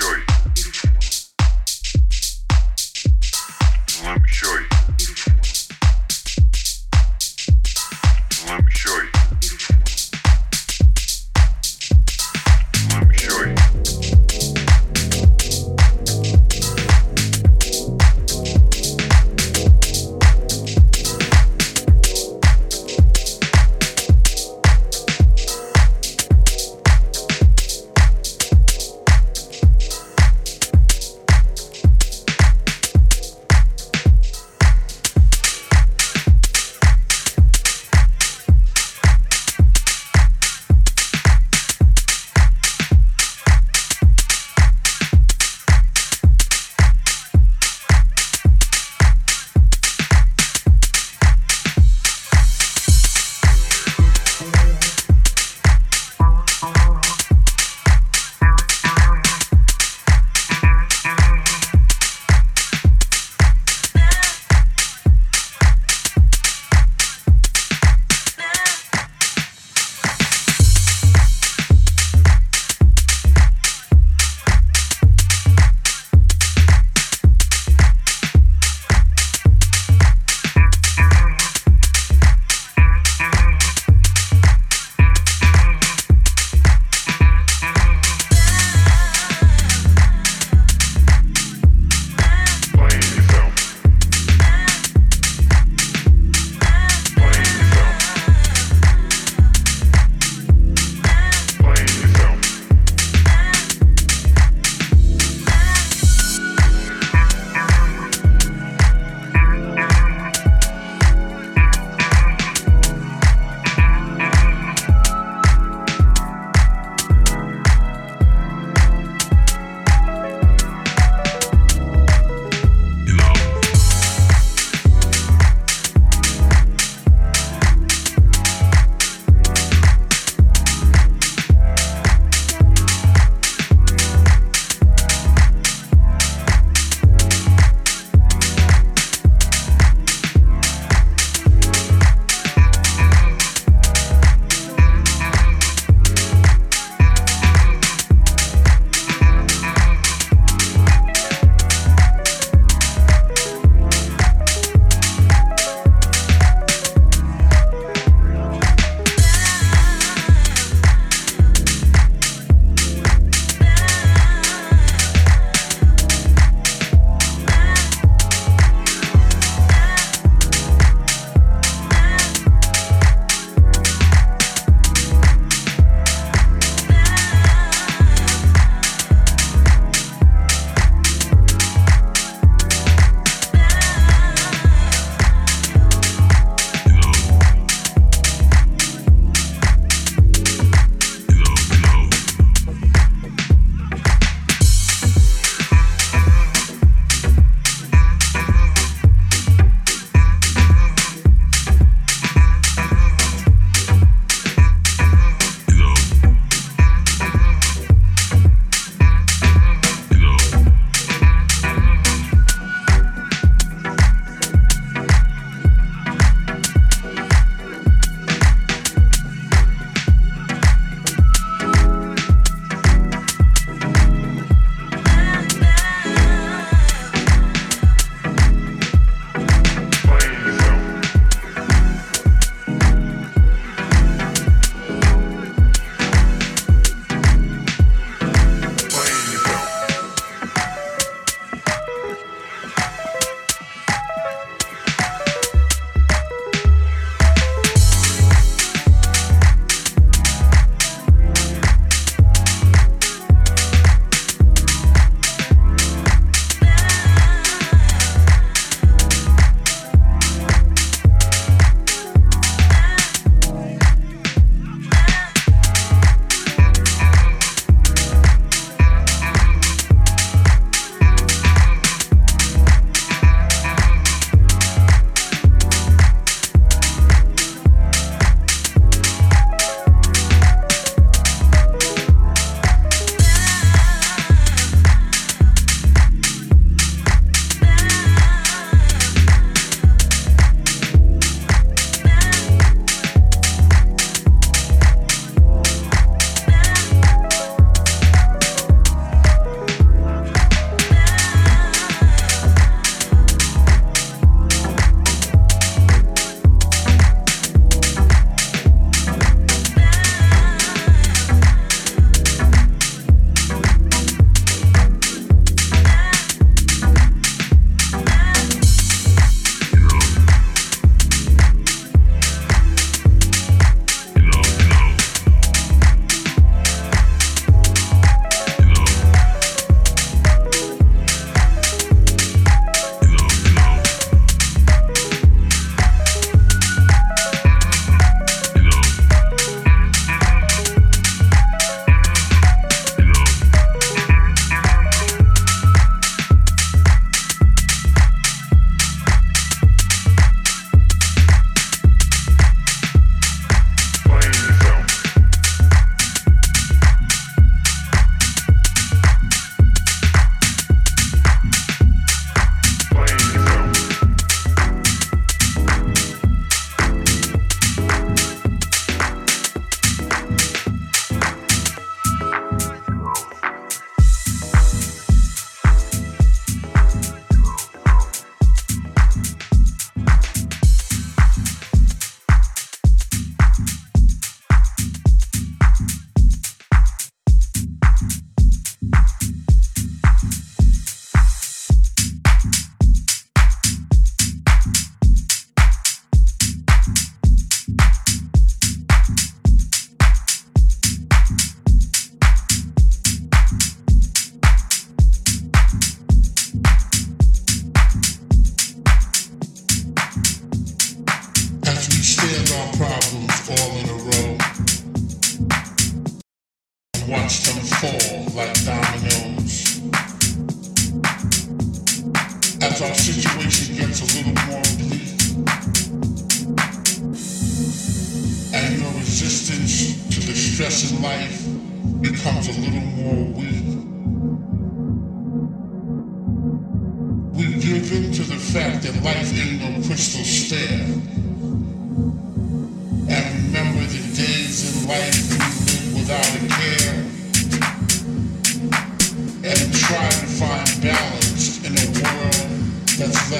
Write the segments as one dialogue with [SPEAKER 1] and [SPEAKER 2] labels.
[SPEAKER 1] choice.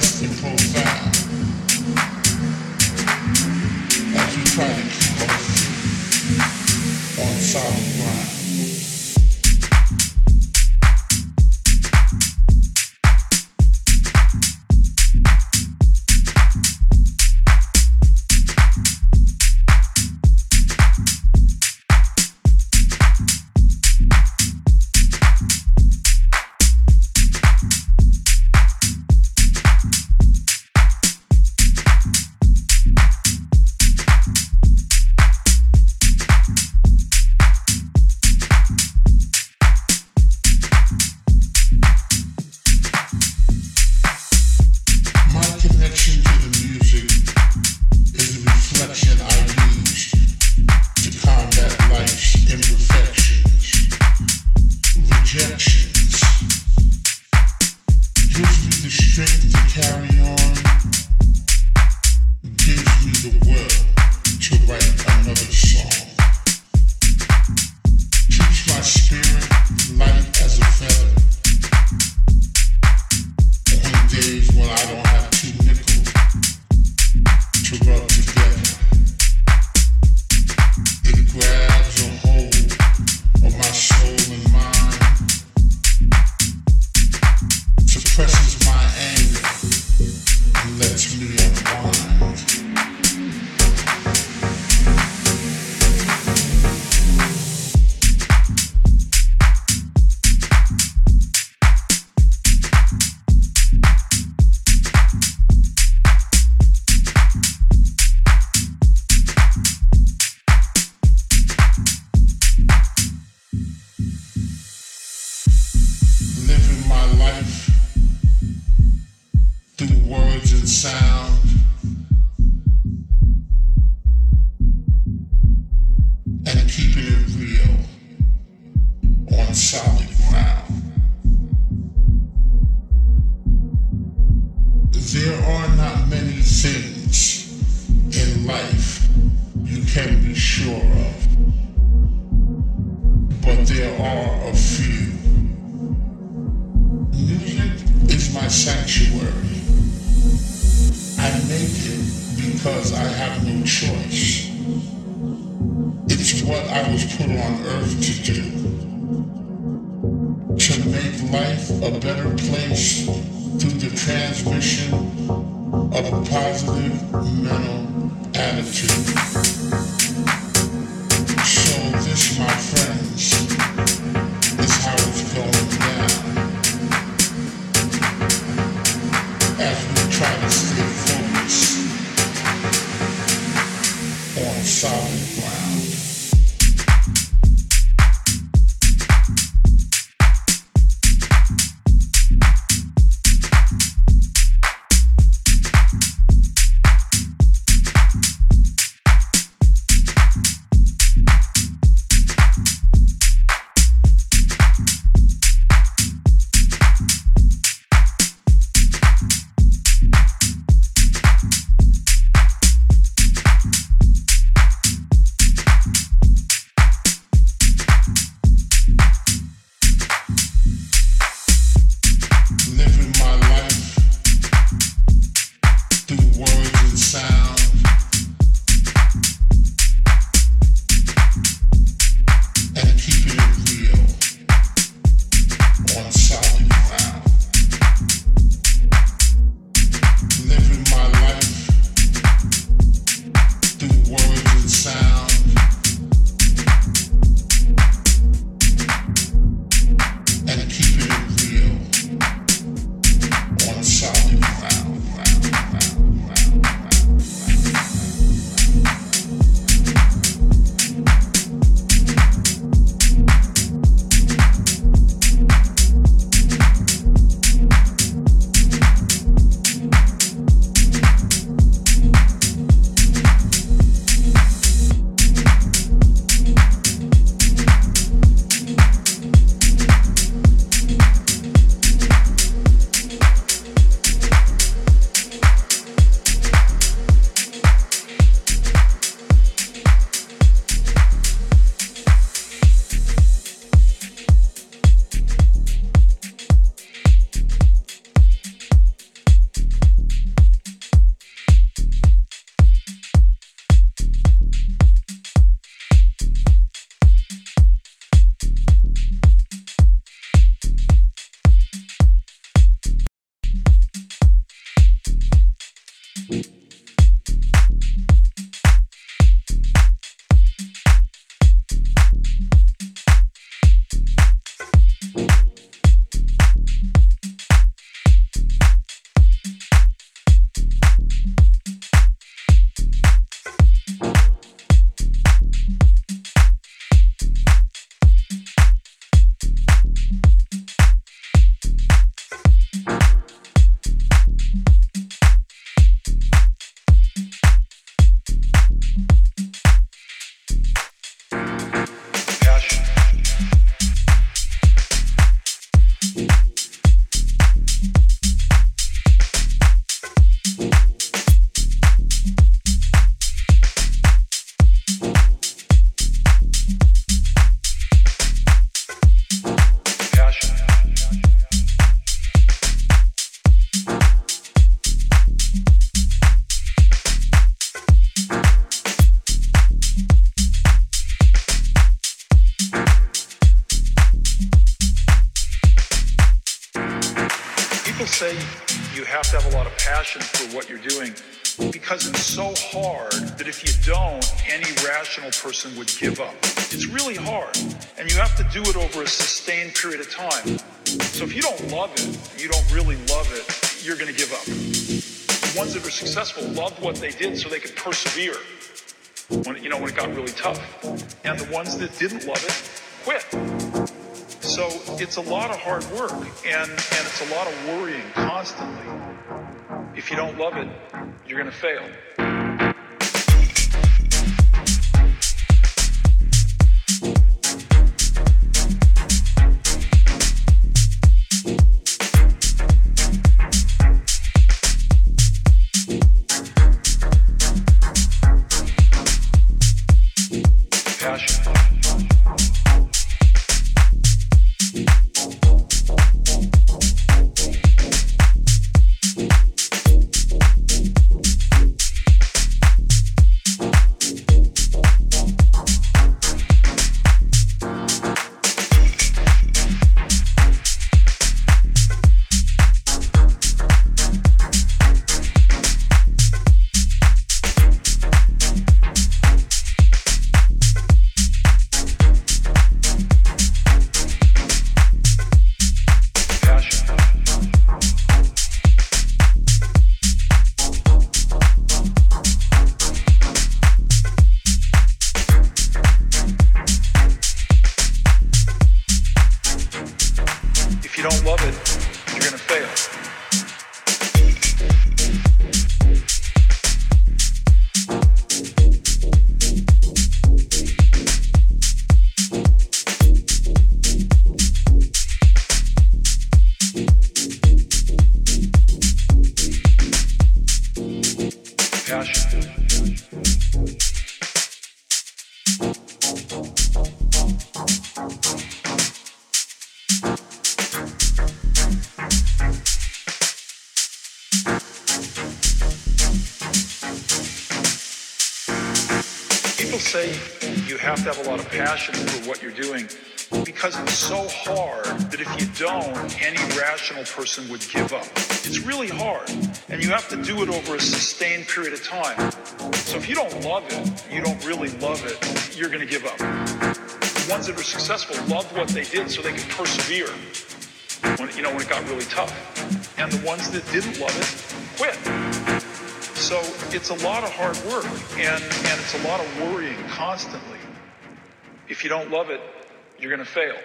[SPEAKER 1] 你好 choice. It's what I was put on earth to do. To make life a better place through the transmission of a positive mental attitude.
[SPEAKER 2] Person would give up. It's really hard, and you have to do it over a sustained period of time. So if you don't love it, you don't really love it, you're going to give up. The ones that are successful loved what they did so they could persevere when you know when it got really tough, and the ones that didn't love it quit. So it's a lot of hard work, and and it's a lot of worrying constantly. If you don't love it, you're going to fail. Person would give up. It's really hard, and you have to do it over a sustained period of time. So if you don't love it, you don't really love it, you're going to give up. The ones that are successful loved what they did so they could persevere when you know when it got really tough. And the ones that didn't love it quit. So it's a lot of hard work and, and it's a lot of worrying constantly. If you don't love it, you're going to fail.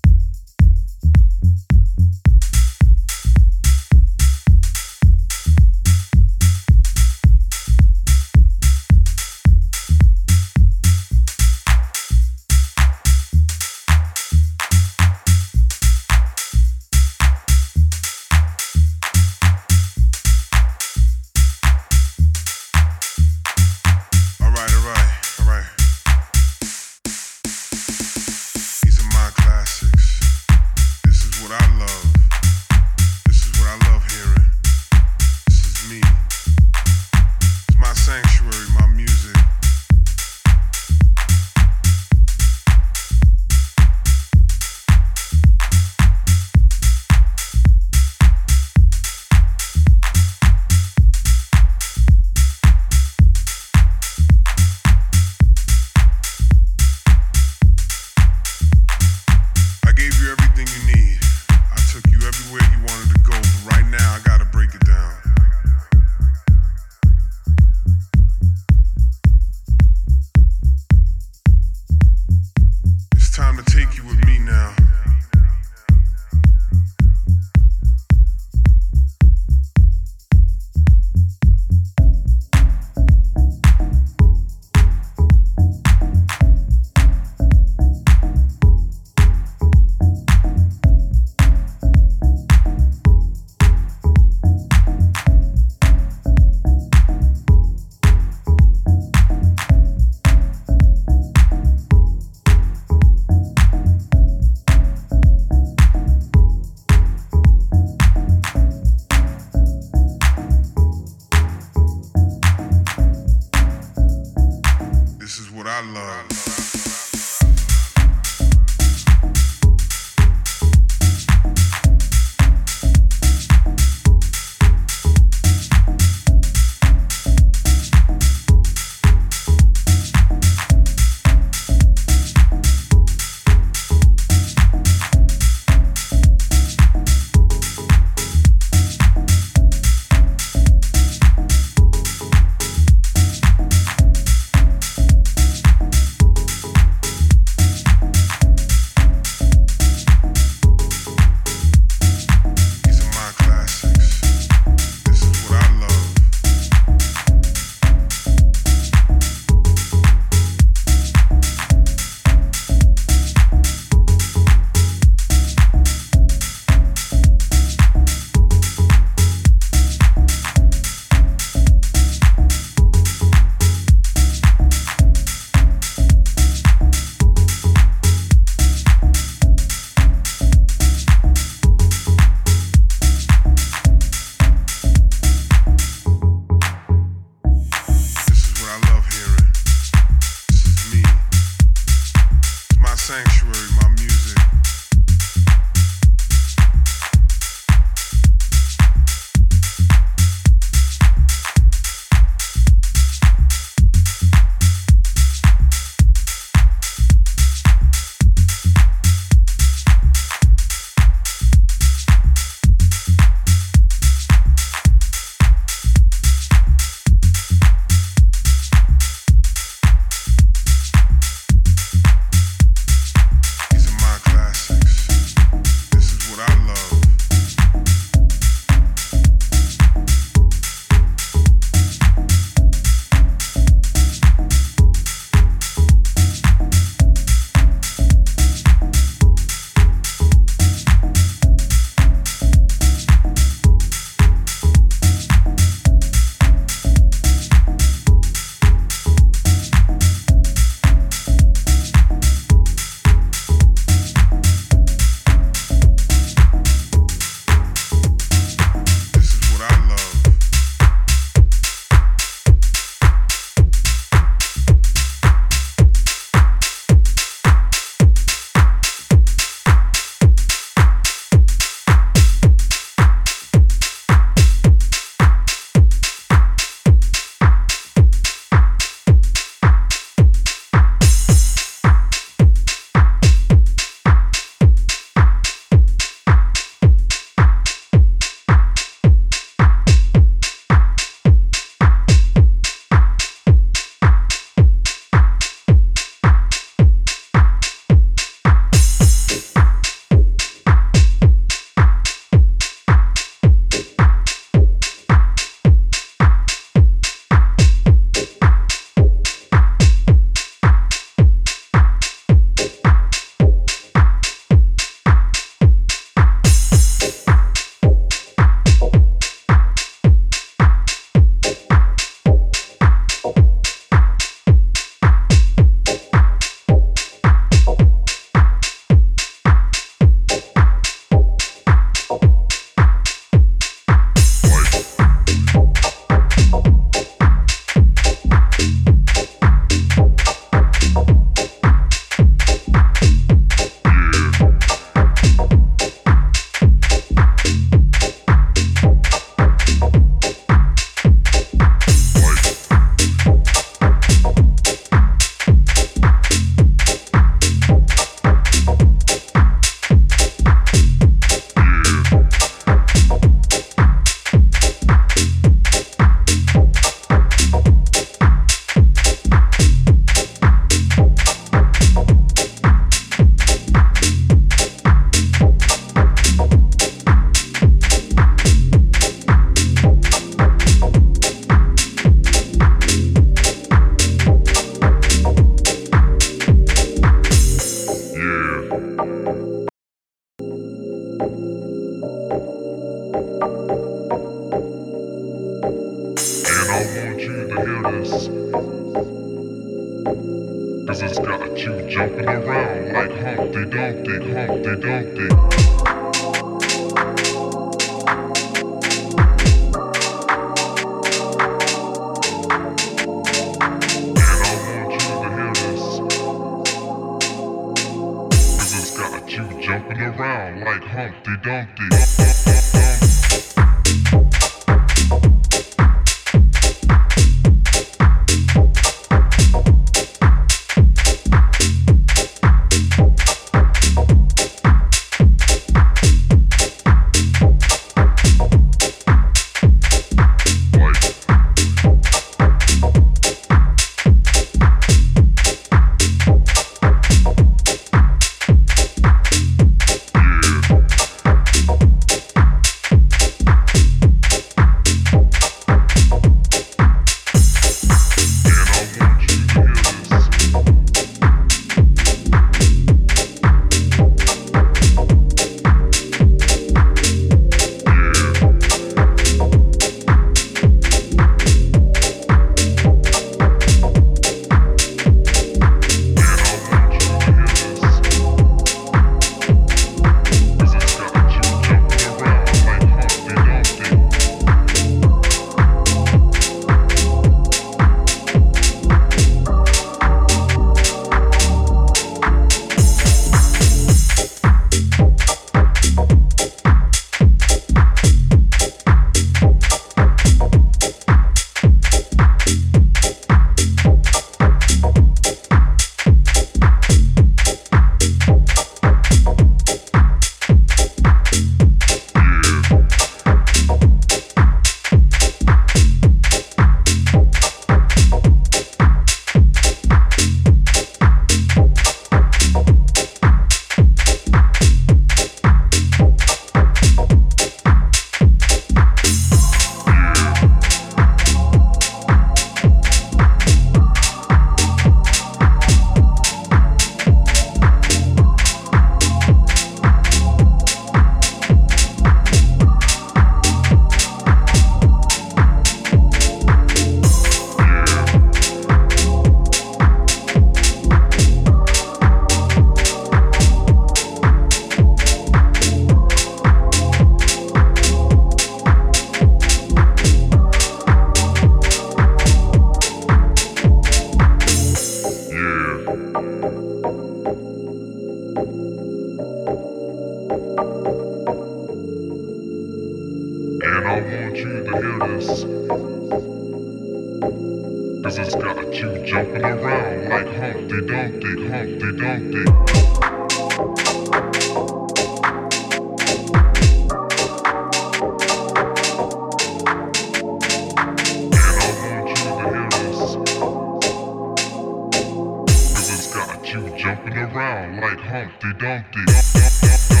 [SPEAKER 3] down like Humpty Dumpty.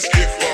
[SPEAKER 3] let's get
[SPEAKER 4] fucked.